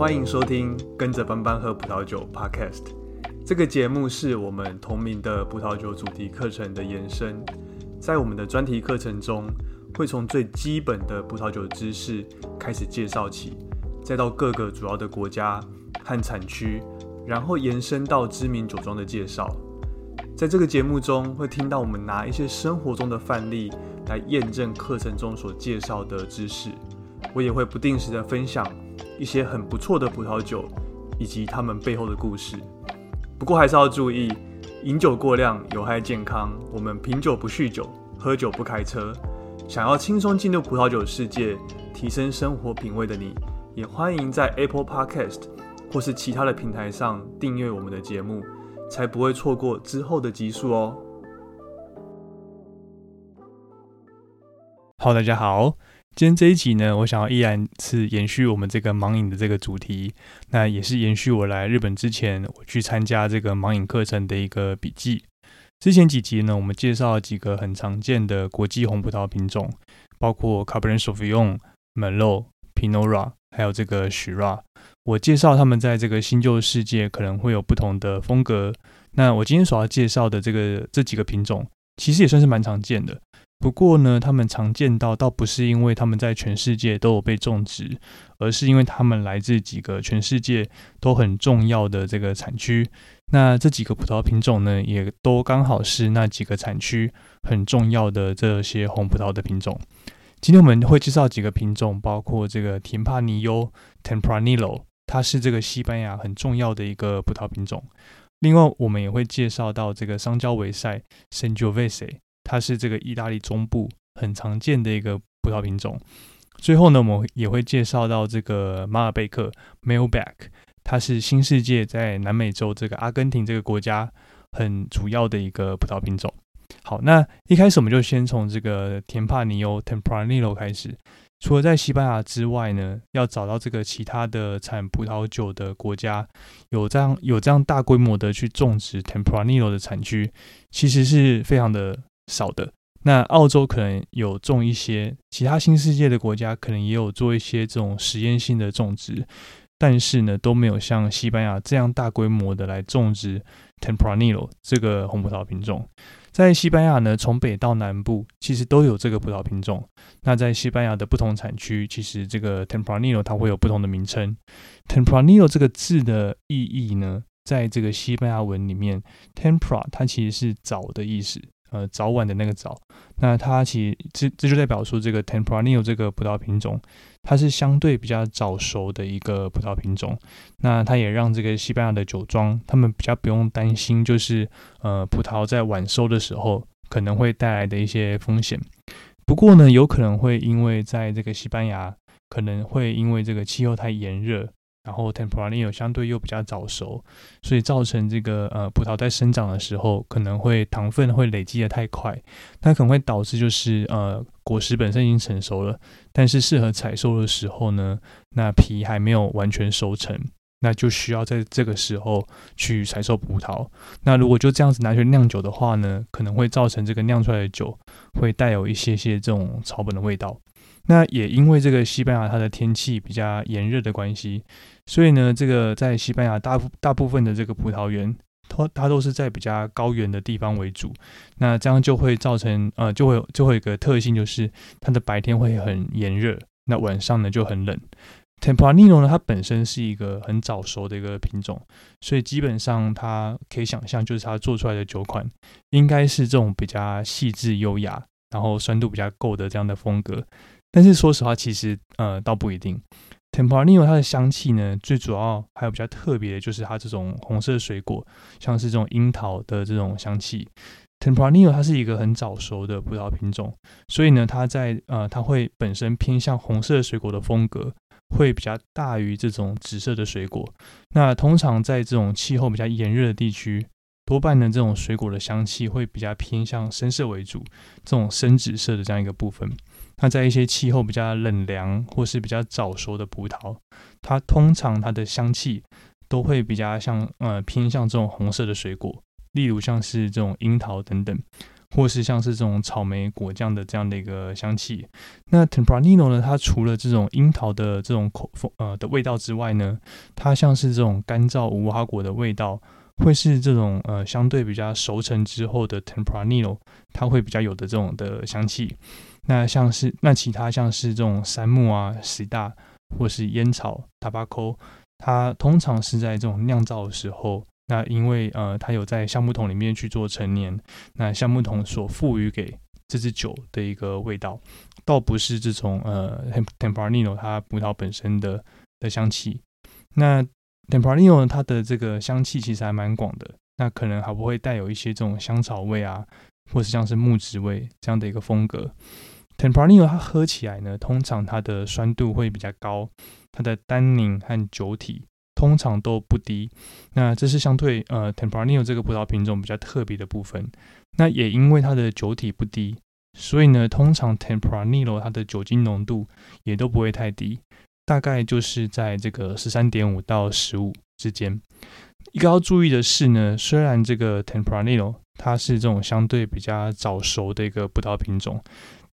欢迎收听《跟着班班喝葡萄酒》Podcast。这个节目是我们同名的葡萄酒主题课程的延伸。在我们的专题课程中，会从最基本的葡萄酒知识开始介绍起，再到各个主要的国家和产区，然后延伸到知名酒庄的介绍。在这个节目中，会听到我们拿一些生活中的范例来验证课程中所介绍的知识。我也会不定时的分享一些很不错的葡萄酒，以及他们背后的故事。不过还是要注意，饮酒过量有害健康。我们品酒不酗酒，喝酒不开车。想要轻松进入葡萄酒世界，提升生活品味的你，也欢迎在 Apple Podcast 或是其他的平台上订阅我们的节目。才不会错过之后的集数哦。好，大家好，今天这一集呢，我想要依然是延续我们这个盲饮的这个主题，那也是延续我来日本之前我去参加这个盲饮课程的一个笔记。之前几集呢，我们介绍了几个很常见的国际红葡萄品种，包括 Cabernet Sauvignon、Merlot、Pinot Noir，还有这个 s h i r a。我介绍他们在这个新旧世界可能会有不同的风格。那我今天所要介绍的这个这几个品种，其实也算是蛮常见的。不过呢，他们常见到倒不是因为他们在全世界都有被种植，而是因为他们来自几个全世界都很重要的这个产区。那这几个葡萄品种呢，也都刚好是那几个产区很重要的这些红葡萄的品种。今天我们会介绍几个品种，包括这个甜帕尼优 （Tempranillo）。它是这个西班牙很重要的一个葡萄品种。另外，我们也会介绍到这个桑娇维塞 （Sangiovese），它是这个意大利中部很常见的一个葡萄品种。最后呢，我们也会介绍到这个马尔贝克 （Malbec），它是新世界在南美洲这个阿根廷这个国家很主要的一个葡萄品种。好，那一开始我们就先从这个甜帕尼欧 （Tempranillo） 开始。除了在西班牙之外呢，要找到这个其他的产葡萄酒的国家，有这样有这样大规模的去种植 Tempranillo 的产区，其实是非常的少的。那澳洲可能有种一些，其他新世界的国家可能也有做一些这种实验性的种植，但是呢都没有像西班牙这样大规模的来种植 Tempranillo 这个红葡萄品种。在西班牙呢，从北到南部其实都有这个葡萄品种。那在西班牙的不同产区，其实这个 Tempranillo 它会有不同的名称。Tempranillo 这个字的意义呢，在这个西班牙文里面，Tempra 它其实是早的意思。呃，早晚的那个早，那它其实这这就代表说，这个 Tempranillo 这个葡萄品种，它是相对比较早熟的一个葡萄品种。那它也让这个西班牙的酒庄，他们比较不用担心，就是呃葡萄在晚收的时候可能会带来的一些风险。不过呢，有可能会因为在这个西班牙，可能会因为这个气候太炎热。然后 Tempranillo 相对又比较早熟，所以造成这个呃葡萄在生长的时候，可能会糖分会累积的太快，它可能会导致就是呃果实本身已经成熟了，但是适合采收的时候呢，那皮还没有完全熟成，那就需要在这个时候去采收葡萄。那如果就这样子拿去酿酒的话呢，可能会造成这个酿出来的酒会带有一些些这种草本的味道。那也因为这个西班牙它的天气比较炎热的关系，所以呢，这个在西班牙大部大部分的这个葡萄园，它它都是在比较高原的地方为主。那这样就会造成呃，就会就会有一个特性，就是它的白天会很炎热，那晚上呢就很冷。Tempranillo 呢，它本身是一个很早熟的一个品种，所以基本上它可以想象，就是它做出来的酒款应该是这种比较细致优雅，然后酸度比较够的这样的风格。但是说实话，其实呃倒不一定。Tempranillo 它的香气呢，最主要还有比较特别的就是它这种红色水果，像是这种樱桃的这种香气。Tempranillo 它是一个很早熟的葡萄品种，所以呢，它在呃它会本身偏向红色水果的风格，会比较大于这种紫色的水果。那通常在这种气候比较炎热的地区，多半呢这种水果的香气会比较偏向深色为主，这种深紫色的这样一个部分。那在一些气候比较冷凉或是比较早熟的葡萄，它通常它的香气都会比较像呃偏向这种红色的水果，例如像是这种樱桃等等，或是像是这种草莓果酱的这样的一个香气。那 Tempranillo 呢，它除了这种樱桃的这种口风呃的味道之外呢，它像是这种干燥无花果的味道，会是这种呃相对比较熟成之后的 Tempranillo，它会比较有的这种的香气。那像是那其他像是这种杉木啊、石大或是烟草 Tobacco，它通常是在这种酿造的时候。那因为呃，它有在橡木桶里面去做陈年，那橡木桶所赋予给这支酒的一个味道，倒不是这种呃 Tempranillo 它葡萄本身的的香气。那 Tempranillo 它的这个香气其实还蛮广的，那可能还不会带有一些这种香草味啊，或是像是木质味这样的一个风格。Tempranillo 它喝起来呢，通常它的酸度会比较高，它的单宁和酒体。通常都不低，那这是相对呃 Tempranillo 这个葡萄品种比较特别的部分。那也因为它的酒体不低，所以呢，通常 Tempranillo 它的酒精浓度也都不会太低，大概就是在这个十三点五到十五之间。一个要注意的是呢，虽然这个 Tempranillo 它是这种相对比较早熟的一个葡萄品种。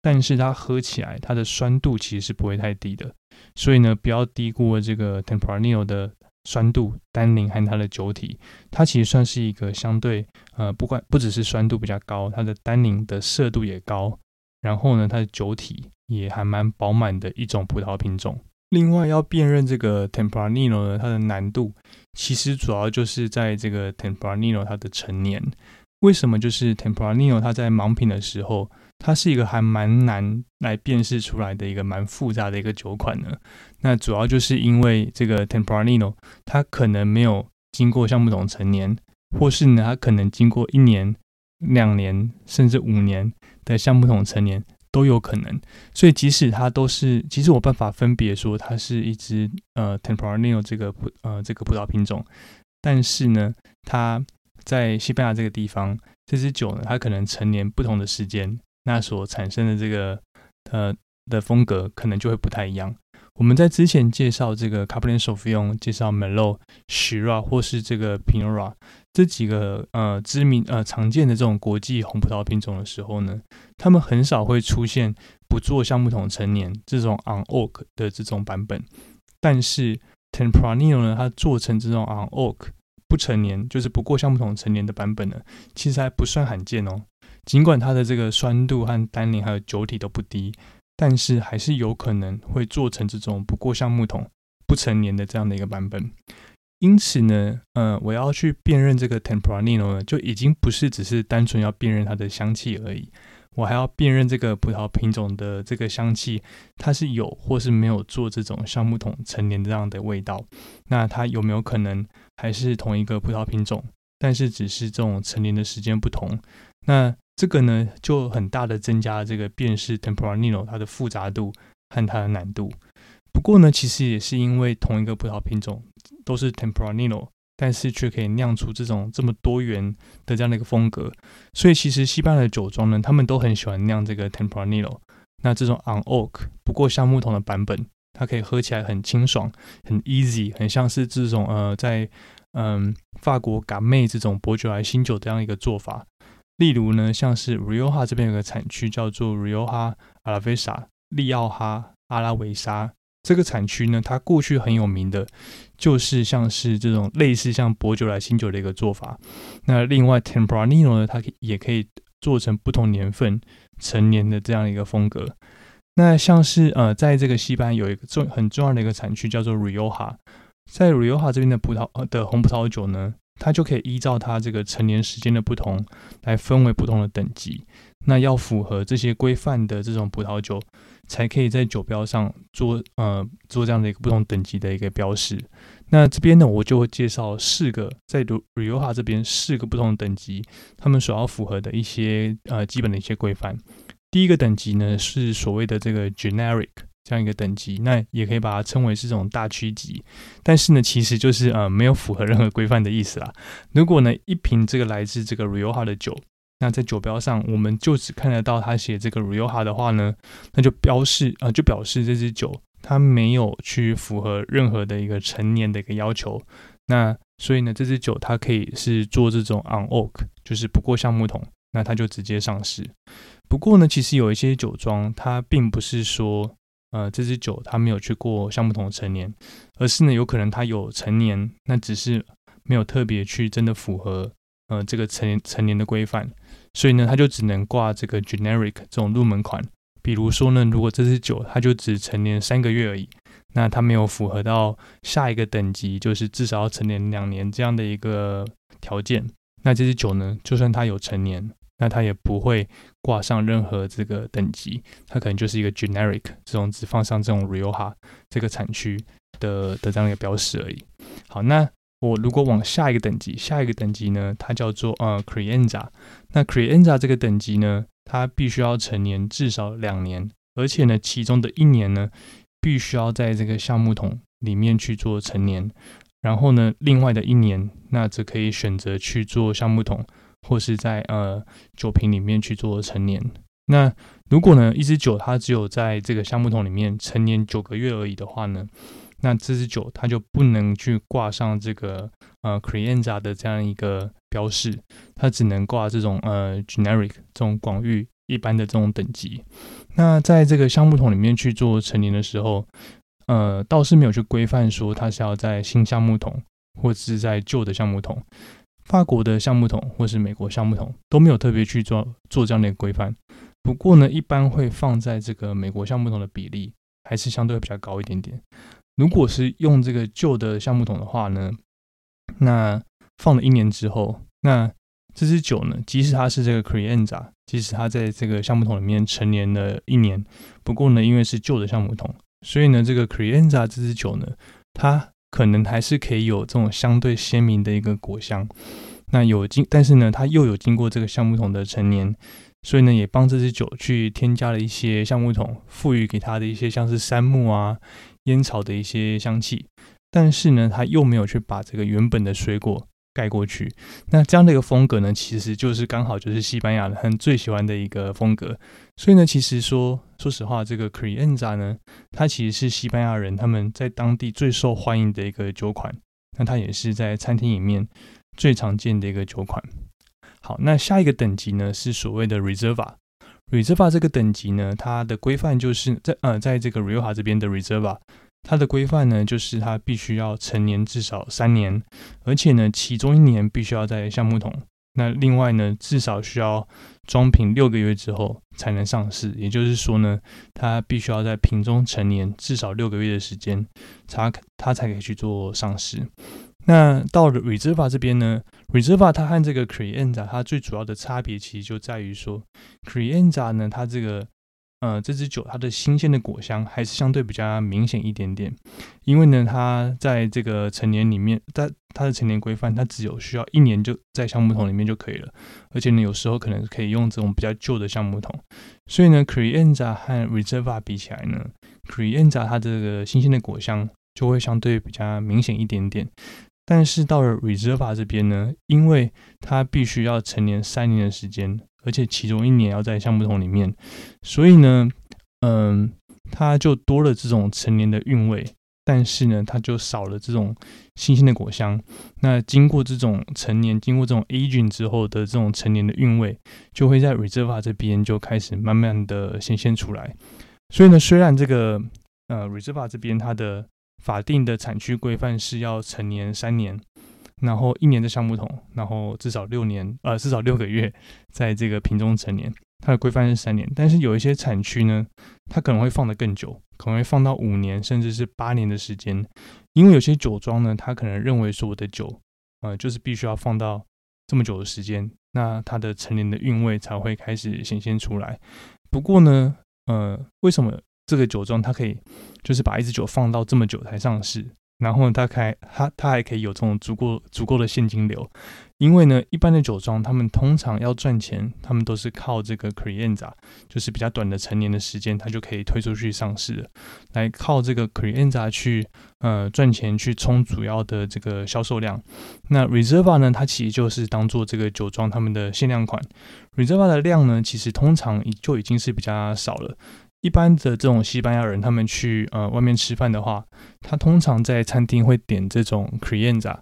但是它喝起来，它的酸度其实是不会太低的，所以呢，不要低估了这个 Tempranillo 的酸度、单宁和它的酒体。它其实算是一个相对呃，不管不只是酸度比较高，它的单宁的色度也高，然后呢，它的酒体也还蛮饱满的一种葡萄品种。另外，要辨认这个 Tempranillo 呢，它的难度其实主要就是在这个 Tempranillo 它的成年。为什么就是 Tempranillo 它在盲品的时候？它是一个还蛮难来辨识出来的一个蛮复杂的一个酒款呢。那主要就是因为这个 Tempranillo，它可能没有经过橡木桶陈年，或是呢它可能经过一年、两年甚至五年的橡木桶陈年都有可能。所以即使它都是，其实我办法分别说它是一支呃 Tempranillo 这个葡呃这个葡萄品种，但是呢它在西班牙这个地方，这支酒呢它可能陈年不同的时间。那所产生的这个呃的风格可能就会不太一样。我们在之前介绍这个 Cabernet Sauvignon、介绍 Merlot、Shiraz 或是这个 Pinot Noir 这几个呃知名呃常见的这种国际红葡萄品种的时候呢，他们很少会出现不做橡木桶陈年这种 On Oak 的这种版本。但是 Tempranillo 呢，它做成这种 On Oak 不成年，就是不过橡木桶陈年的版本呢，其实还不算罕见哦。尽管它的这个酸度和单宁还有酒体都不低，但是还是有可能会做成这种不过橡木桶不成年的这样的一个版本。因此呢，呃，我要去辨认这个 Tempranillo 呢，就已经不是只是单纯要辨认它的香气而已，我还要辨认这个葡萄品种的这个香气，它是有或是没有做这种橡木桶成年这样的味道。那它有没有可能还是同一个葡萄品种，但是只是这种成年的时间不同？那这个呢，就很大的增加了这个辨识 Tempranillo 它的复杂度和它的难度。不过呢，其实也是因为同一个葡萄品种都是 Tempranillo，但是却可以酿出这种这么多元的这样的一个风格，所以其实西班牙的酒庄呢，他们都很喜欢酿这个 Tempranillo。那这种 On Oak 不过橡木桶的版本，它可以喝起来很清爽、很 easy，很像是这种呃在嗯法国嘎妹这种伯爵来新酒这样一个做法。例如呢，像是 Rioja 这边有个产区叫做 Rioja Alavesa 利奥哈阿拉维沙这个产区呢，它过去很有名的，就是像是这种类似像薄酒来新酒的一个做法。那另外 Tempranillo 呢，它也可以做成不同年份成年的这样一个风格。那像是呃，在这个西班牙有一个重很重要的一个产区叫做 Rioja，在 Rioja 这边的葡萄呃的红葡萄酒呢。它就可以依照它这个成年时间的不同来分为不同的等级。那要符合这些规范的这种葡萄酒，才可以在酒标上做呃做这样的一个不同等级的一个标识。那这边呢，我就会介绍四个在 Rioja 这边四个不同等级，他们所要符合的一些呃基本的一些规范。第一个等级呢是所谓的这个 generic。这样一个等级，那也可以把它称为是这种大区级，但是呢，其实就是呃没有符合任何规范的意思啦。如果呢一瓶这个来自这个 Rioja 的酒，那在酒标上我们就只看得到它写这个 Rioja 的话呢，那就标示啊就表示这支酒它没有去符合任何的一个成年的一个要求。那所以呢这支酒它可以是做这种 on oak，就是不过橡木桶。那它就直接上市。不过呢，其实有一些酒庄，它并不是说，呃，这支酒它没有去过橡木桶陈年，而是呢，有可能它有陈年，那只是没有特别去真的符合，呃，这个陈陈年的规范，所以呢，它就只能挂这个 generic 这种入门款。比如说呢，如果这支酒它就只陈年三个月而已，那它没有符合到下一个等级，就是至少要陈年两年这样的一个条件，那这支酒呢，就算它有陈年。那它也不会挂上任何这个等级，它可能就是一个 generic 这种只放上这种 Rioja 这个产区的的这样一个标识而已。好，那我如果往下一个等级，下一个等级呢，它叫做呃 Crianza。那 Crianza 这个等级呢，它必须要成年至少两年，而且呢，其中的一年呢，必须要在这个橡木桶里面去做成年，然后呢，另外的一年，那则可以选择去做橡木桶。或是在呃酒瓶里面去做陈年。那如果呢一支酒它只有在这个橡木桶里面陈年九个月而已的话呢，那这支酒它就不能去挂上这个呃 Crianza 的这样一个标示，它只能挂这种呃 generic 这种广域一般的这种等级。那在这个橡木桶里面去做陈年的时候，呃倒是没有去规范说它是要在新橡木桶或是在旧的橡木桶。法国的橡木桶或是美国橡木桶都没有特别去做做这样的规范，不过呢，一般会放在这个美国橡木桶的比例还是相对比较高一点点。如果是用这个旧的橡木桶的话呢，那放了一年之后，那这支酒呢，即使它是这个 Crianza，即使它在这个橡木桶里面陈年了一年，不过呢，因为是旧的橡木桶，所以呢，这个 Crianza 这支酒呢，它可能还是可以有这种相对鲜明的一个果香，那有经，但是呢，它又有经过这个橡木桶的陈年，所以呢，也帮这支酒去添加了一些橡木桶赋予给它的一些像是杉木啊、烟草的一些香气，但是呢，它又没有去把这个原本的水果。盖过去，那这样的一个风格呢，其实就是刚好就是西班牙人很最喜欢的一个风格。所以呢，其实说说实话，这个 Crianza 呢，它其实是西班牙人他们在当地最受欢迎的一个酒款。那它也是在餐厅里面最常见的一个酒款。好，那下一个等级呢是所谓的 Reserva。Reserva 这个等级呢，它的规范就是在呃，在这个 Rioja 这边的 Reserva。它的规范呢，就是它必须要成年至少三年，而且呢，其中一年必须要在橡木桶。那另外呢，至少需要装瓶六个月之后才能上市。也就是说呢，它必须要在瓶中成年至少六个月的时间，它它才可以去做上市。那到了 Reserva 这边呢，Reserva 它和这个 Crianza 它最主要的差别其实就在于说，Crianza 呢，它这个。呃，这支酒它的新鲜的果香还是相对比较明显一点点，因为呢，它在这个成年里面，它它的成年规范，它只有需要一年就在橡木桶里面就可以了，而且呢，有时候可能可以用这种比较旧的橡木桶，所以呢，Crianza 和 Reserva 比起来呢，Crianza 它这个新鲜的果香就会相对比较明显一点点，但是到了 Reserva 这边呢，因为它必须要成年三年的时间。而且其中一年要在橡木桶里面，所以呢，嗯，它就多了这种成年的韵味，但是呢，它就少了这种新鲜的果香。那经过这种成年，经过这种 aging 之后的这种成年的韵味，就会在 Reserva 这边就开始慢慢的显现出来。所以呢，虽然这个呃 Reserva 这边它的法定的产区规范是要成年三年。然后一年的橡木桶，然后至少六年，呃，至少六个月，在这个瓶中成年。它的规范是三年，但是有一些产区呢，它可能会放得更久，可能会放到五年，甚至是八年的时间。因为有些酒庄呢，他可能认为说我的酒，呃，就是必须要放到这么久的时间，那它的陈年的韵味才会开始显现出来。不过呢，呃，为什么这个酒庄它可以，就是把一支酒放到这么久才上市？然后它开，它它还可以有这种足够足够的现金流，因为呢，一般的酒庄他们通常要赚钱，他们都是靠这个 Crianza，就是比较短的成年的时间，它就可以推出去上市，来靠这个 Crianza 去呃赚钱，去冲主要的这个销售量。那 Reserva 呢，它其实就是当做这个酒庄他们的限量款，Reserva 的量呢，其实通常就已经是比较少了。一般的这种西班牙人，他们去呃外面吃饭的话，他通常在餐厅会点这种 Crianza。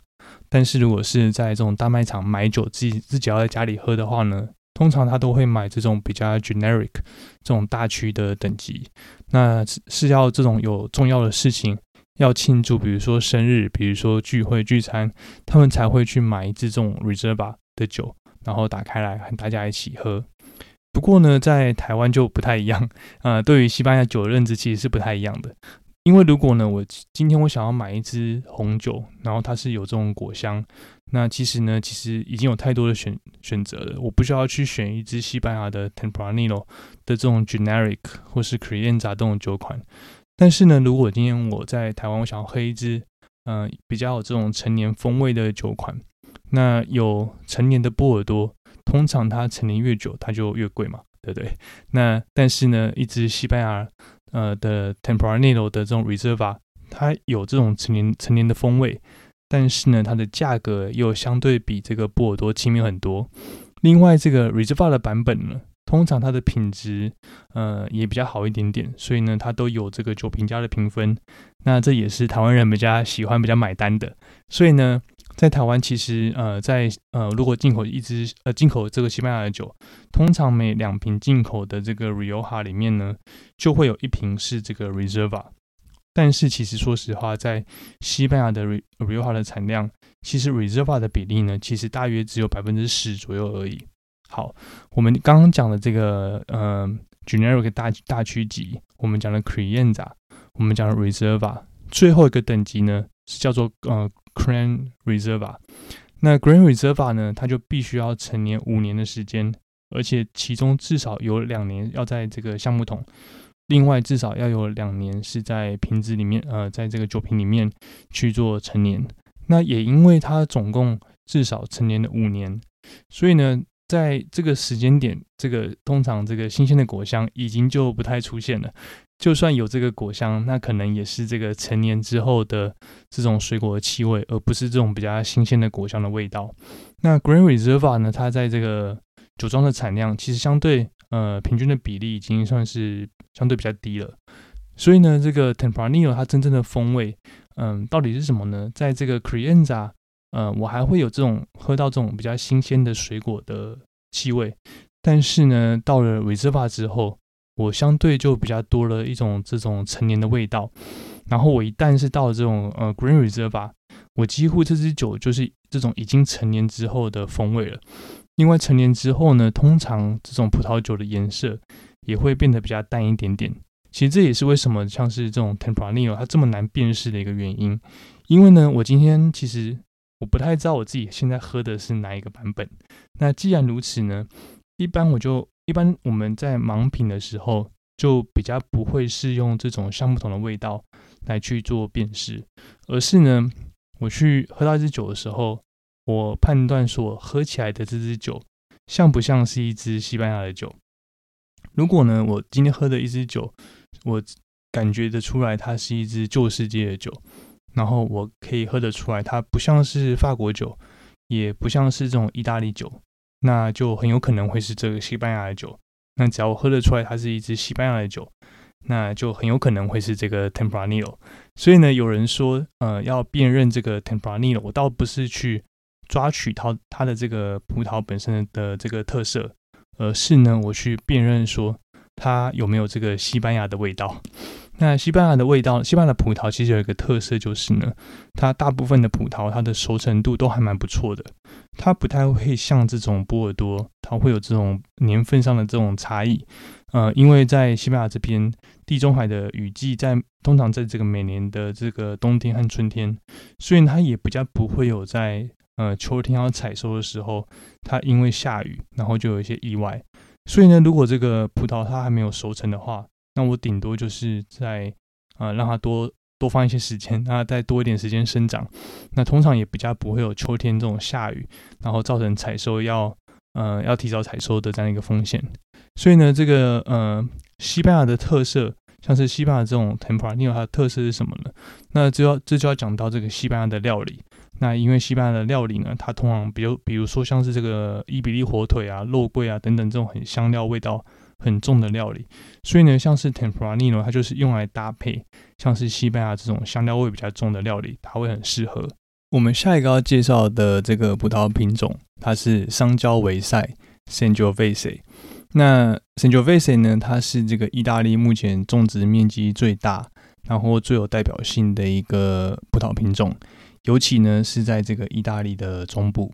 但是如果是在这种大卖场买酒，自己自己要在家里喝的话呢，通常他都会买这种比较 generic 这种大区的等级。那是是要这种有重要的事情要庆祝，比如说生日，比如说聚会聚餐，他们才会去买这种 reserva 的酒，然后打开来和大家一起喝。不过呢，在台湾就不太一样啊。对于西班牙酒的认知其实是不太一样的。因为如果呢，我今天我想要买一支红酒，然后它是有这种果香，那其实呢，其实已经有太多的选选择了。我不需要去选一支西班牙的 Tempranillo 的这种 generic 或是 Creanza 这种酒款。但是呢，如果今天我在台湾，我想要喝一支嗯比较有这种成年风味的酒款，那有成年的波尔多，通常它成年越久，它就越贵嘛，对不对？那但是呢，一支西班牙呃的 Tempranillo 的这种 Reserva，它有这种成年成年的风味，但是呢，它的价格又相对比这个波尔多亲民很多。另外，这个 Reserva 的版本呢，通常它的品质呃也比较好一点点，所以呢，它都有这个酒评家的评分。那这也是台湾人比较喜欢、比较买单的。所以呢。在台湾，其实呃，在呃，如果进口一支呃，进口这个西班牙的酒，通常每两瓶进口的这个 Rioja 里面呢，就会有一瓶是这个 Reserva。但是其实说实话，在西班牙的 Rioja 的产量，其实 Reserva 的比例呢，其实大约只有百分之十左右而已。好，我们刚刚讲的这个呃 Generic 大大区级，我们讲的 Crianza，我们讲的 Reserva，最后一个等级呢是叫做呃。Grand Reserva，那 Grand Reserva 呢？它就必须要成年五年的时间，而且其中至少有两年要在这个橡木桶，另外至少要有两年是在瓶子里面，呃，在这个酒瓶里面去做成年。那也因为它总共至少成年的五年，所以呢，在这个时间点，这个通常这个新鲜的果香已经就不太出现了。就算有这个果香，那可能也是这个成年之后的这种水果的气味，而不是这种比较新鲜的果香的味道。那 Grand Reserve 呢？它在这个酒庄的产量其实相对呃平均的比例已经算是相对比较低了。所以呢，这个 Tempranillo 它真正的风味，嗯，到底是什么呢？在这个 Crianza，呃，我还会有这种喝到这种比较新鲜的水果的气味，但是呢，到了 Reserva 之后。我相对就比较多了一种这种成年的味道，然后我一旦是到了这种呃 Green Reserve，我几乎这支酒就是这种已经成年之后的风味了。另外成年之后呢，通常这种葡萄酒的颜色也会变得比较淡一点点。其实这也是为什么像是这种 Tempranillo 它这么难辨识的一个原因。因为呢，我今天其实我不太知道我自己现在喝的是哪一个版本。那既然如此呢，一般我就。一般我们在盲品的时候，就比较不会是用这种橡木桶的味道来去做辨识，而是呢，我去喝到一支酒的时候，我判断说喝起来的这支酒像不像是一支西班牙的酒。如果呢，我今天喝的一支酒，我感觉得出来它是一支旧世界的酒，然后我可以喝得出来它不像是法国酒，也不像是这种意大利酒。那就很有可能会是这个西班牙的酒。那只要我喝得出来，它是一支西班牙的酒，那就很有可能会是这个 Tempranillo。所以呢，有人说，呃，要辨认这个 Tempranillo，我倒不是去抓取它它的这个葡萄本身的这个特色，而是呢，我去辨认说它有没有这个西班牙的味道。那西班牙的味道，西班牙的葡萄其实有一个特色，就是呢，它大部分的葡萄它的熟成度都还蛮不错的，它不太会像这种波尔多，它会有这种年份上的这种差异。呃，因为在西班牙这边，地中海的雨季在通常在这个每年的这个冬天和春天，所以它也比较不会有在呃秋天要采收的时候，它因为下雨，然后就有一些意外。所以呢，如果这个葡萄它还没有熟成的话，那我顶多就是在呃让它多多放一些时间，让它再多一点时间生长。那通常也比较不会有秋天这种下雨，然后造成采收要呃要提早采收的这样一个风险。所以呢，这个呃西班牙的特色，像是西班牙这种 Tempranillo，它的特色是什么呢？那就要这就要讲到这个西班牙的料理。那因为西班牙的料理呢，它通常比如比如说像是这个伊比利火腿啊、肉桂啊等等这种很香料味道。很重的料理，所以呢，像是 Tempranillo，它就是用来搭配像是西班牙这种香料味比较重的料理，它会很适合。我们下一个要介绍的这个葡萄品种，它是桑娇维塞 Sangiovese。那 Sangiovese 呢，它是这个意大利目前种植面积最大，然后最有代表性的一个葡萄品种，尤其呢是在这个意大利的中部。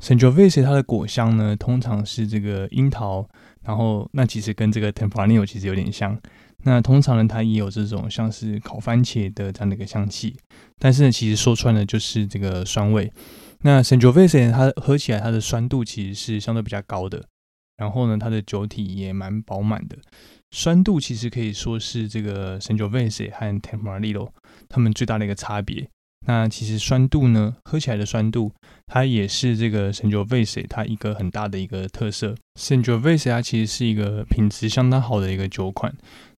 Sangiovese 它的果香呢，通常是这个樱桃，然后那其实跟这个 Tempranillo 其实有点像。那通常呢，它也有这种像是烤番茄的这样的一个香气，但是呢，其实说穿了就是这个酸味。那 Sangiovese 它喝起来它的酸度其实是相对比较高的，然后呢，它的酒体也蛮饱满的，酸度其实可以说是这个 Sangiovese 和 Tempranillo 它们最大的一个差别。那其实酸度呢，喝起来的酸度，它也是这个陈酒费蛇它一个很大的一个特色。圣酒费水它其实是一个品质相当好的一个酒款，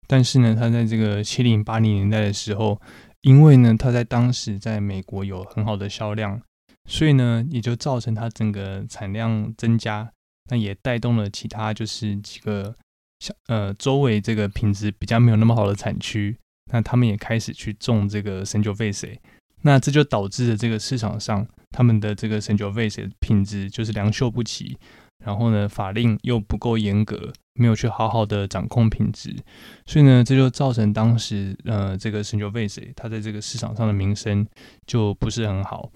但是呢，它在这个七零八零年代的时候，因为呢，它在当时在美国有很好的销量，所以呢，也就造成它整个产量增加，那也带动了其他就是几个像呃周围这个品质比较没有那么好的产区，那他们也开始去种这个陈酒费蛇。那这就导致了这个市场上他们的这个 Sangiovese 品质就是良莠不齐，然后呢法令又不够严格，没有去好好的掌控品质，所以呢这就造成当时呃这个 Sangiovese 它在这个市场上的名声就不是很好，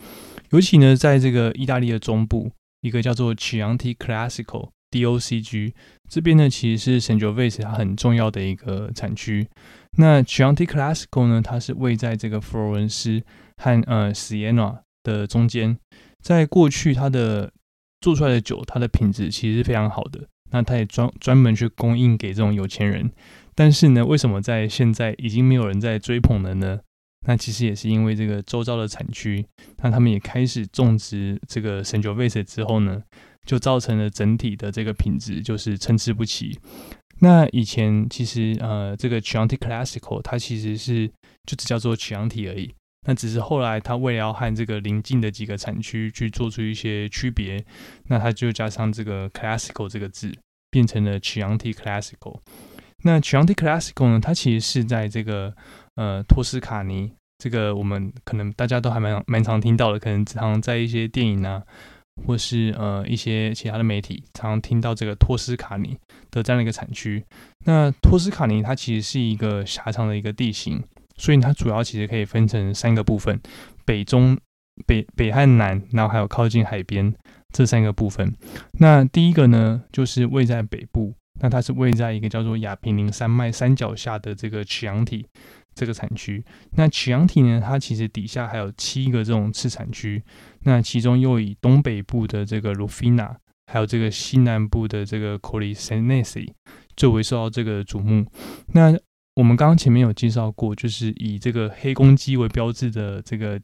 尤其呢在这个意大利的中部一个叫做 Chianti Classico DOCG 这边呢其实是 Sangiovese 它很重要的一个产区。那 Chianti Classico 呢它是位在这个佛罗伦斯。和呃，Sienna 的中间，在过去它的做出来的酒，它的品质其实是非常好的。那它也专专门去供应给这种有钱人。但是呢，为什么在现在已经没有人在追捧了呢？那其实也是因为这个周遭的产区，那他们也开始种植这个 Sangiovese 之后呢，就造成了整体的这个品质就是参差不齐。那以前其实呃，这个 Chianti Classico 它其实是就只叫做 Chianti 而已。那只是后来，他为了要和这个邻近的几个产区去做出一些区别，那他就加上这个 classical 这个字，变成了 Chianti Classical。那 Chianti Classical 呢，它其实是在这个呃托斯卡尼，这个我们可能大家都还蛮蛮常听到的，可能常在一些电影啊，或是呃一些其他的媒体常听到这个托斯卡尼的这样的一个产区。那托斯卡尼它其实是一个狭长的一个地形。所以它主要其实可以分成三个部分：北、中、北、北和南，然后还有靠近海边这三个部分。那第一个呢，就是位在北部，那它是位在一个叫做亚平宁山脉山脚下的这个曲阳体这个产区。那曲阳体呢，它其实底下还有七个这种次产区，那其中又以东北部的这个 Rufina，还有这个西南部的这个 Collisenesi 最为受到这个瞩目。那我们刚刚前面有介绍过，就是以这个黑公鸡为标志的这个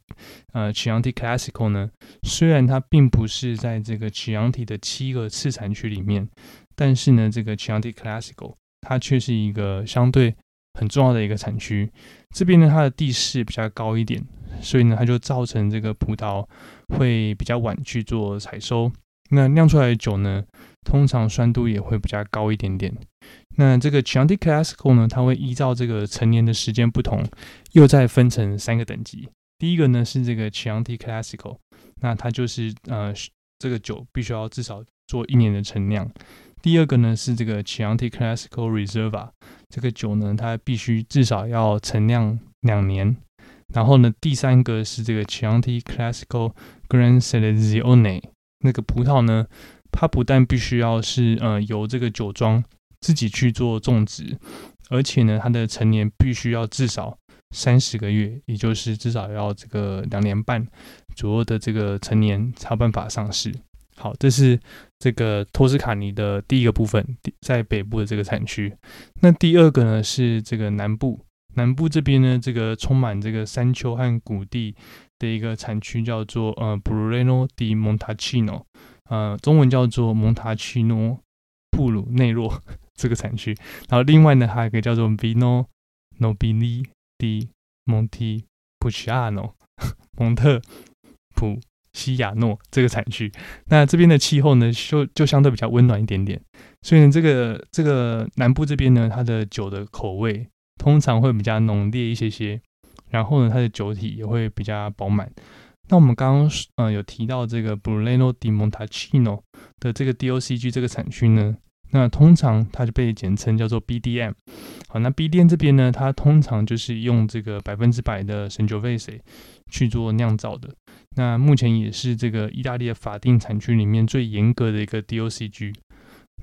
呃赤杨体 classical 呢，虽然它并不是在这个赤杨体的七个次产区里面，但是呢，这个赤杨体 classical 它却是一个相对很重要的一个产区。这边呢，它的地势比较高一点，所以呢，它就造成这个葡萄会比较晚去做采收。那酿出来的酒呢，通常酸度也会比较高一点点。那这个 Chianti Classico 呢，它会依照这个成年的时间不同，又再分成三个等级。第一个呢是这个 Chianti Classico，那它就是呃这个酒必须要至少做一年的陈酿。第二个呢是这个 Chianti Classico Reserva，这个酒呢它必须至少要陈酿两年。然后呢第三个是这个 Chianti Classico Gran Selezione，那个葡萄呢它不但必须要是呃由这个酒庄自己去做种植，而且呢，它的成年必须要至少三十个月，也就是至少要这个两年半左右的这个成年才有办法上市。好，这是这个托斯卡尼的第一个部分，在北部的这个产区。那第二个呢是这个南部，南部这边呢，这个充满这个山丘和谷地的一个产区叫做呃 Bruleno di Montalcino，呃，中文叫做蒙塔奇诺布鲁内洛。这个产区，然后另外呢，还有一个叫做 Vino Nobili di Montepulciano 蒙特普西亚诺这个产区。那这边的气候呢，就就相对比较温暖一点点，所以呢，这个这个南部这边呢，它的酒的口味通常会比较浓烈一些些，然后呢，它的酒体也会比较饱满。那我们刚刚呃有提到这个 Brunello di Montalcino 的这个 DOCG 这个产区呢，那通常它就被简称叫做 BDM。好，那 BDM 这边呢，它通常就是用这个百分之百的 Sangiovese 去做酿造的。那目前也是这个意大利的法定产区里面最严格的一个 DOCG。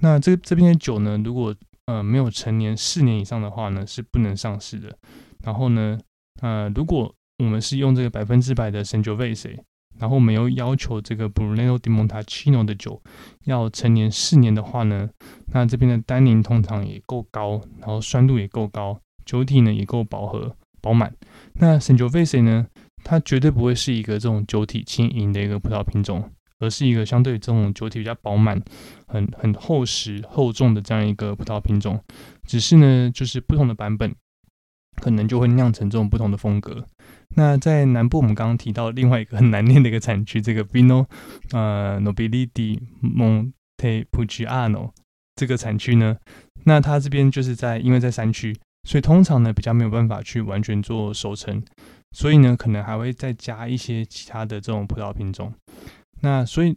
那这这边的酒呢，如果呃没有成年四年以上的话呢，是不能上市的。然后呢，呃，如果我们是用这个百分之百的 Sangiovese，然后我们又要求这个 Brunello di Montalcino 的酒要成年四年的话呢，那这边的单宁通常也够高，然后酸度也够高，酒体呢也够饱和饱满。那 Sangiovese 呢，它绝对不会是一个这种酒体轻盈的一个葡萄品种。而是一个相对这种酒体比较饱满、很很厚实、厚重的这样一个葡萄品种，只是呢，就是不同的版本可能就会酿成这种不同的风格。那在南部，我们刚刚提到另外一个很难念的一个产区，这个 Vino 呃 Nobility Montepulciano 这个产区呢，那它这边就是在因为在山区，所以通常呢比较没有办法去完全做熟成，所以呢可能还会再加一些其他的这种葡萄品种。那所以，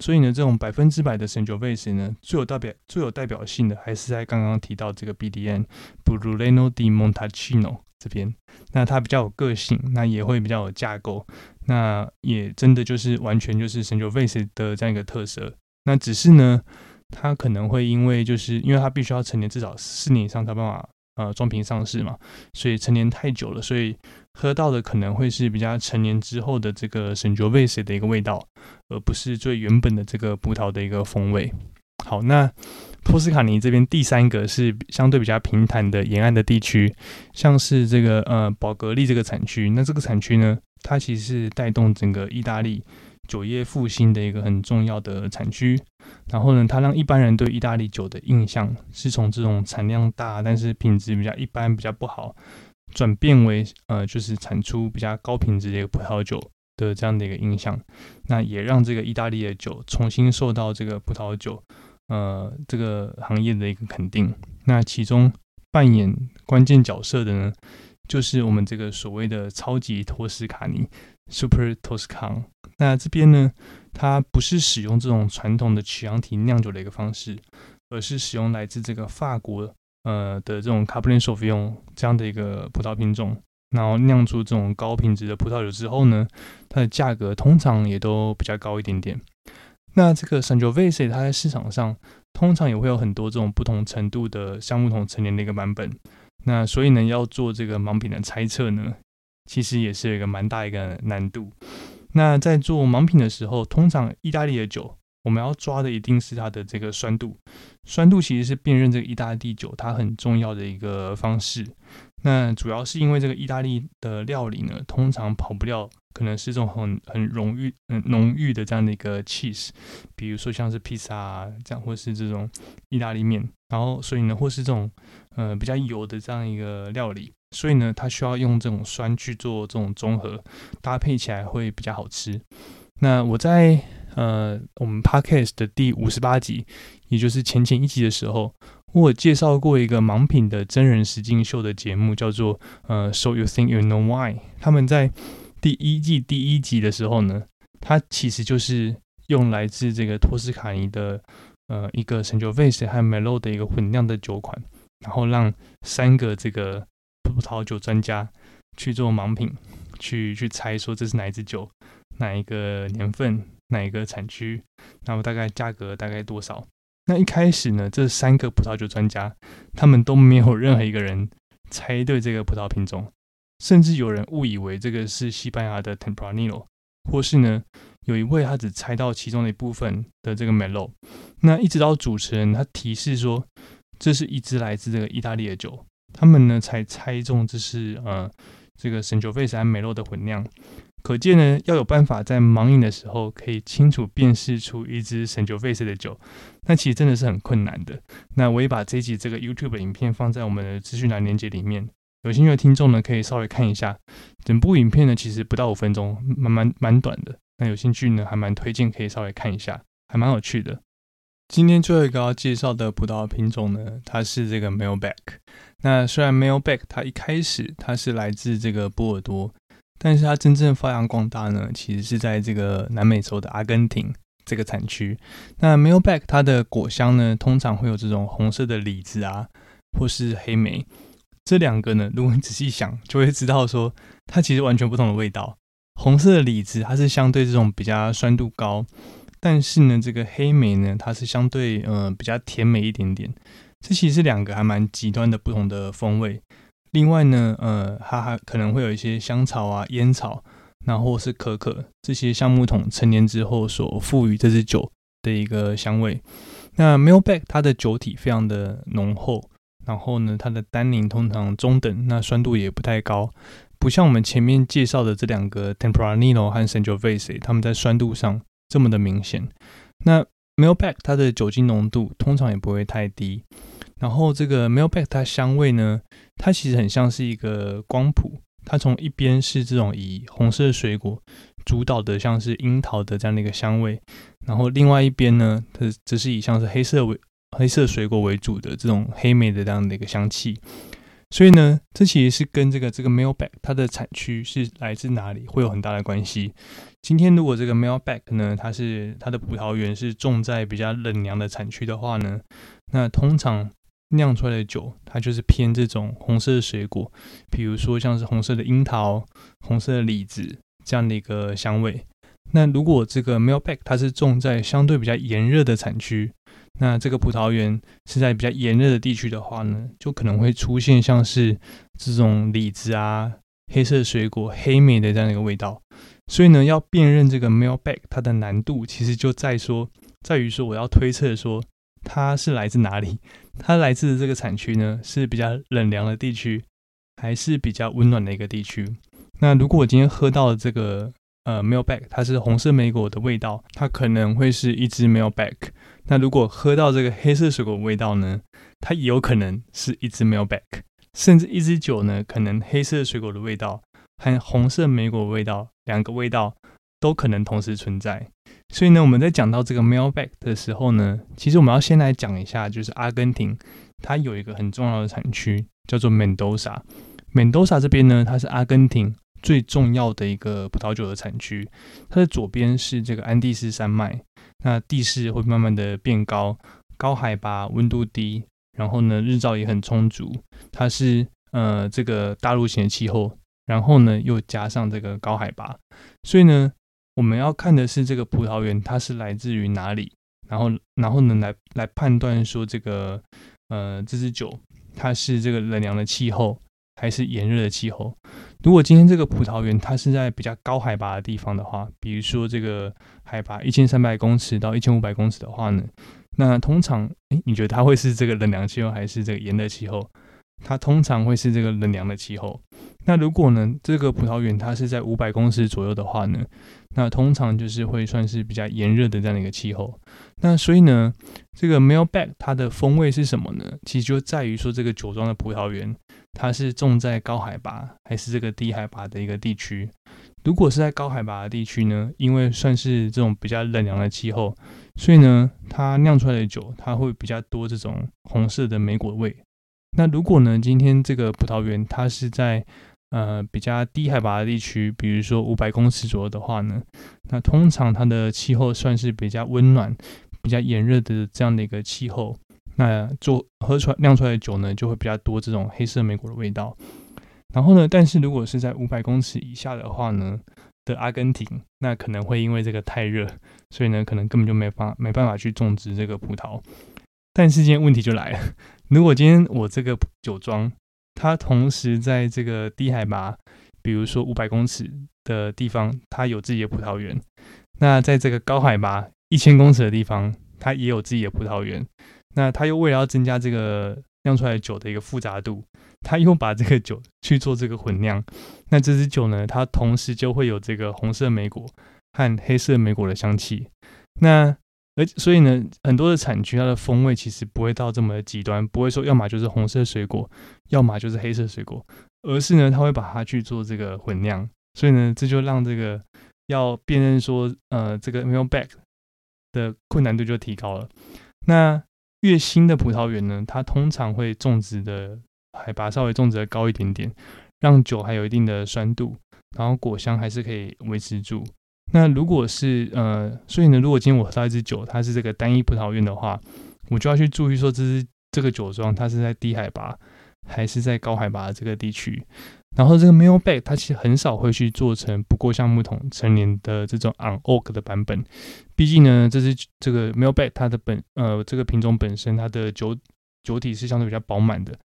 所以呢，这种百分之百的 Sangiovese 呢，最有代表、最有代表性的，还是在刚刚提到这个 BDN Brunello di Montalcino 这边。那它比较有个性，那也会比较有架构，那也真的就是完全就是 Sangiovese 的这样一个特色。那只是呢，它可能会因为就是因为它必须要成年至少四年以上才办法。呃，装瓶上市嘛，所以成年太久了，所以喝到的可能会是比较成年之后的这个神酒味水的一个味道，而不是最原本的这个葡萄的一个风味。好，那托斯卡尼这边第三个是相对比较平坦的沿岸的地区，像是这个呃宝格丽这个产区，那这个产区呢，它其实是带动整个意大利。酒业复兴的一个很重要的产区，然后呢，它让一般人对意大利酒的印象是从这种产量大但是品质比较一般、比较不好，转变为呃，就是产出比较高品质的一个葡萄酒的这样的一个印象。那也让这个意大利的酒重新受到这个葡萄酒呃这个行业的一个肯定。那其中扮演关键角色的呢，就是我们这个所谓的超级托斯卡尼。Super Toscan，那这边呢，它不是使用这种传统的曲阳体酿酒的一个方式，而是使用来自这个法国呃的这种 Cabernet Sauvignon 这样的一个葡萄品种，然后酿出这种高品质的葡萄酒之后呢，它的价格通常也都比较高一点点。那这个 Sangiovese 它在市场上通常也会有很多这种不同程度的橡木桶陈年的一个版本，那所以呢，要做这个盲品的猜测呢。其实也是有一个蛮大一个难度。那在做盲品的时候，通常意大利的酒，我们要抓的一定是它的这个酸度。酸度其实是辨认这个意大利酒它很重要的一个方式。那主要是因为这个意大利的料理呢，通常跑不掉，可能是这种很很浓郁、很浓郁的这样的一个 cheese，比如说像是披萨啊这样，或是这种意大利面，然后所以呢，或是这种呃比较油的这样一个料理。所以呢，它需要用这种酸去做这种综合搭配起来会比较好吃。那我在呃我们 podcast 的第五十八集，也就是前前一集的时候，我介绍过一个盲品的真人实境秀的节目，叫做呃 So You Think You Know Why？他们在第一季第一集的时候呢，它其实就是用来自这个托斯卡尼的呃一个成就 Vase 和 Melo 的一个混酿的酒款，然后让三个这个。葡萄酒专家去做盲品，去去猜说这是哪一支酒，哪一个年份，哪一个产区，然后大概价格大概多少？那一开始呢，这三个葡萄酒专家他们都没有任何一个人猜对这个葡萄品种，甚至有人误以为这个是西班牙的 Tempranillo，或是呢有一位他只猜到其中的一部分的这个 Melo。那一直到主持人他提示说这是一支来自这个意大利的酒。他们呢才猜中这是呃这个神酒费斯和美洛的混酿，可见呢要有办法在盲饮的时候可以清楚辨识出一支神酒费斯的酒，那其实真的是很困难的。那我也把这一集这个 YouTube 影片放在我们的资讯栏链接里面，有兴趣的听众呢可以稍微看一下。整部影片呢其实不到五分钟，蛮蛮蛮短的。那有兴趣呢还蛮推荐可以稍微看一下，还蛮有趣的。今天最后一个要介绍的葡萄品种呢，它是这个 Melbeck。那虽然 Melbeck 它一开始它是来自这个波尔多，但是它真正发扬光大呢，其实是在这个南美洲的阿根廷这个产区。那 Melback 它的果香呢，通常会有这种红色的李子啊，或是黑莓。这两个呢，如果你仔细想，就会知道说，它其实完全不同的味道。红色的李子，它是相对这种比较酸度高，但是呢，这个黑莓呢，它是相对呃比较甜美一点点。这其实是两个还蛮极端的不同的风味。另外呢，呃，它还可能会有一些香草啊、烟草，然后是可可这些橡木桶成年之后所赋予这支酒的一个香味。那 Melback 它的酒体非常的浓厚。然后呢，它的单宁通常中等，那酸度也不太高，不像我们前面介绍的这两个 Tempranillo 和 Sangiovese，他们在酸度上这么的明显。那 Melback 它的酒精浓度通常也不会太低。然后这个 Melback 它香味呢，它其实很像是一个光谱，它从一边是这种以红色水果主导的，像是樱桃的这样的一个香味，然后另外一边呢，它则是以像是黑色为黑色水果为主的这种黑莓的这样的一个香气，所以呢，这其实是跟这个这个 Melback 它的产区是来自哪里会有很大的关系。今天如果这个 Melback 呢，它是它的葡萄园是种在比较冷凉的产区的话呢，那通常酿出来的酒它就是偏这种红色的水果，比如说像是红色的樱桃、红色的李子这样的一个香味。那如果这个 Melback 它是种在相对比较炎热的产区，那这个葡萄园是在比较炎热的地区的话呢，就可能会出现像是这种李子啊、黑色水果、黑莓的这样的一个味道。所以呢，要辨认这个 Melback 它的难度，其实就在说，在于说我要推测说它是来自哪里，它来自的这个产区呢是比较冷凉的地区，还是比较温暖的一个地区。那如果我今天喝到的这个呃 m i l b a c k 它是红色莓果的味道，它可能会是一支 Melback。那如果喝到这个黑色水果味道呢，它也有可能是一支 Melback，甚至一支酒呢，可能黑色水果的味道和红色莓果味道两个味道都可能同时存在。所以呢，我们在讲到这个 Mailback 的时候呢，其实我们要先来讲一下，就是阿根廷它有一个很重要的产区叫做 Mendoza。Mendoza 这边呢，它是阿根廷最重要的一个葡萄酒的产区，它的左边是这个安第斯山脉。那地势会慢慢的变高，高海拔，温度低，然后呢，日照也很充足。它是呃这个大陆型的气候，然后呢又加上这个高海拔，所以呢我们要看的是这个葡萄园它是来自于哪里，然后然后呢来来判断说这个呃这支酒它是这个冷凉的气候还是炎热的气候。如果今天这个葡萄园它是在比较高海拔的地方的话，比如说这个海拔一千三百公尺到一千五百公尺的话呢，那通常，诶，你觉得它会是这个冷凉气候还是这个炎热气候？它通常会是这个冷凉的气候。那如果呢，这个葡萄园它是在五百公尺左右的话呢，那通常就是会算是比较炎热的这样的一个气候。那所以呢，这个 Melback 它的风味是什么呢？其实就在于说这个酒庄的葡萄园。它是种在高海拔还是这个低海拔的一个地区？如果是在高海拔的地区呢，因为算是这种比较冷凉的气候，所以呢，它酿出来的酒它会比较多这种红色的莓果味。那如果呢，今天这个葡萄园它是在呃比较低海拔的地区，比如说五百公尺左右的话呢，那通常它的气候算是比较温暖、比较炎热的这样的一个气候。那做喝出来酿出来的酒呢，就会比较多这种黑色莓果的味道。然后呢，但是如果是在五百公尺以下的话呢，的阿根廷，那可能会因为这个太热，所以呢，可能根本就没法没办法去种植这个葡萄。但是今天问题就来了，如果今天我这个酒庄，它同时在这个低海拔，比如说五百公尺的地方，它有自己的葡萄园；那在这个高海拔一千公尺的地方，它也有自己的葡萄园。那它又为了要增加这个酿出来的酒的一个复杂度，它又把这个酒去做这个混酿。那这支酒呢，它同时就会有这个红色莓果和黑色莓果的香气。那而所以呢，很多的产区它的风味其实不会到这么极端，不会说要么就是红色水果，要么就是黑色水果，而是呢，他会把它去做这个混酿。所以呢，这就让这个要辨认说，呃，这个 Melback 的困难度就提高了。那越新的葡萄园呢，它通常会种植的海拔稍微种植的高一点点，让酒还有一定的酸度，然后果香还是可以维持住。那如果是呃，所以呢，如果今天我喝到一支酒，它是这个单一葡萄园的话，我就要去注意说，这支这个酒庄它是在低海拔还是在高海拔这个地区。然后这个 m i l b a g 它其实很少会去做成不过橡木桶陈年的这种 On Oak 的版本，毕竟呢，这是这个 m i l b a g 它的本呃这个品种本身它的酒酒体是相对比较饱满的，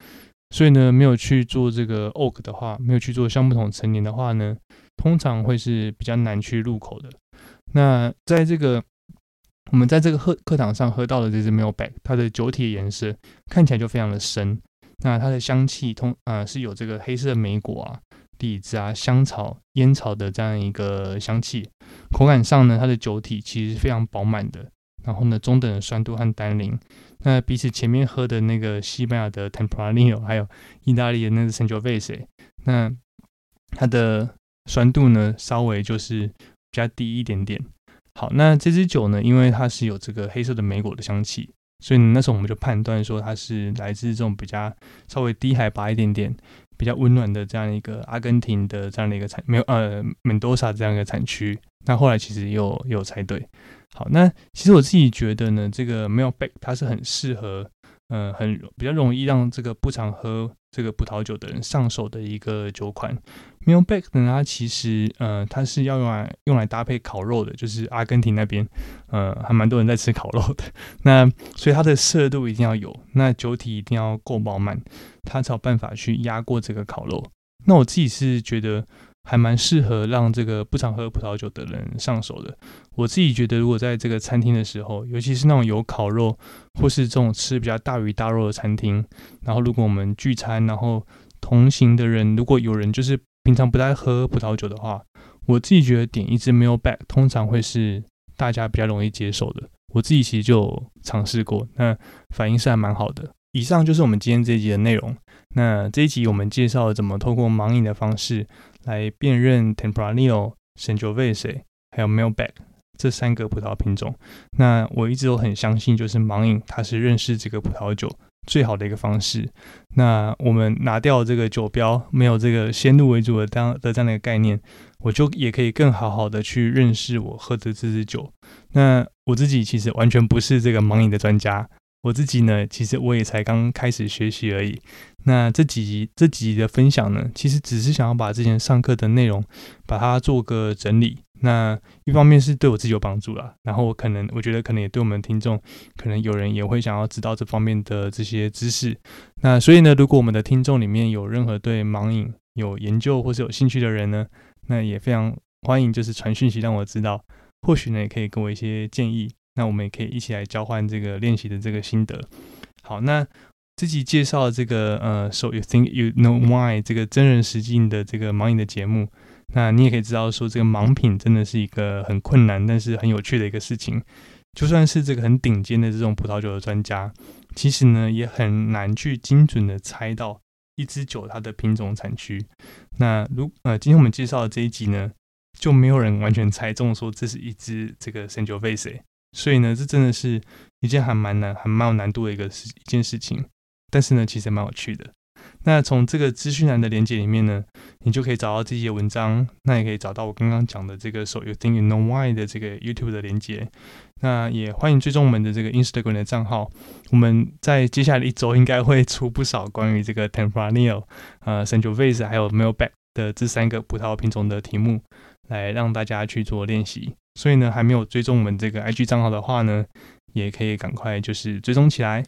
所以呢没有去做这个 Oak 的话，没有去做橡木桶陈年的话呢，通常会是比较难去入口的。那在这个我们在这个课课堂上喝到的这支 m i l b a g 它的酒体的颜色看起来就非常的深。那它的香气通呃是有这个黑色的莓果啊、李子啊、香草、烟草的这样一个香气，口感上呢，它的酒体其实非常饱满的，然后呢中等的酸度和单宁。那比起前面喝的那个西班牙的 Tempranillo，还有意大利的那个 Sangiovese，那它的酸度呢稍微就是比较低一点点。好，那这支酒呢，因为它是有这个黑色的莓果的香气。所以那时候我们就判断说它是来自这种比较稍微低海拔一点点、比较温暖的这样一个阿根廷的这样的一个产没有呃门多萨这样一个产区。那后来其实又又猜对。好，那其实我自己觉得呢，这个 m e l Back 它是很适合。嗯，很比较容易让这个不常喝这个葡萄酒的人上手的一个酒款。m i l Back 呢，它其实呃，它是要用来用来搭配烤肉的，就是阿根廷那边呃，还蛮多人在吃烤肉的。那所以它的色度一定要有，那酒体一定要够饱满，它才有办法去压过这个烤肉。那我自己是觉得。还蛮适合让这个不常喝葡萄酒的人上手的。我自己觉得，如果在这个餐厅的时候，尤其是那种有烤肉或是这种吃比较大鱼大肉的餐厅，然后如果我们聚餐，然后同行的人如果有人就是平常不太喝葡萄酒的话，我自己觉得点一支 m i l Back 通常会是大家比较容易接受的。我自己其实就尝试过，那反应是还蛮好的。以上就是我们今天这一集的内容。那这一集我们介绍了怎么透过盲饮的方式。来辨认 Tempranillo、Sangiovese 还有 Malbec 这三个葡萄品种。那我一直都很相信，就是盲饮它是认识这个葡萄酒最好的一个方式。那我们拿掉这个酒标，没有这个先入为主的这样的这样的一个概念，我就也可以更好好的去认识我喝的这支酒。那我自己其实完全不是这个盲饮的专家。我自己呢，其实我也才刚开始学习而已。那这几集这几集的分享呢，其实只是想要把之前上课的内容，把它做个整理。那一方面是对我自己有帮助啦，然后我可能我觉得可能也对我们听众，可能有人也会想要知道这方面的这些知识。那所以呢，如果我们的听众里面有任何对盲饮有研究或是有兴趣的人呢，那也非常欢迎，就是传讯息让我知道，或许呢也可以给我一些建议。那我们也可以一起来交换这个练习的这个心得。好，那自己介绍这个呃，So you think you know why 这个真人实境的这个盲饮的节目，那你也可以知道说，这个盲品真的是一个很困难，但是很有趣的一个事情。就算是这个很顶尖的这种葡萄酒的专家，其实呢也很难去精准的猜到一支酒它的品种产区。那如呃，今天我们介绍的这一集呢，就没有人完全猜中说这是一支这个 Sangiovese。所以呢，这真的是一件还蛮难、还蛮有难度的一个事一件事情。但是呢，其实蛮有趣的。那从这个资讯栏的连接里面呢，你就可以找到这些文章。那也可以找到我刚刚讲的这个 “So you think you know why” 的这个 YouTube 的连接。那也欢迎追踪我们的这个 Instagram 的账号。我们在接下来一周应该会出不少关于这个 Tempranillo、呃 Sangiovese 还有 m e l b a c k 的这三个葡萄品种的题目，来让大家去做练习。所以呢，还没有追踪我们这个 IG 账号的话呢，也可以赶快就是追踪起来。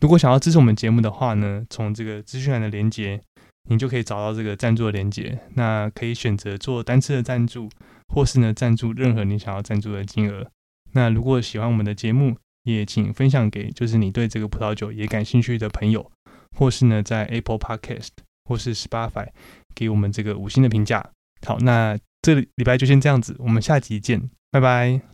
如果想要支持我们节目的话呢，从这个资讯栏的连接，你就可以找到这个赞助的连接。那可以选择做单次的赞助，或是呢赞助任何你想要赞助的金额。那如果喜欢我们的节目，也请分享给就是你对这个葡萄酒也感兴趣的朋友，或是呢在 Apple Podcast 或是 Spotify 给我们这个五星的评价。好，那这礼拜就先这样子，我们下集见。拜拜。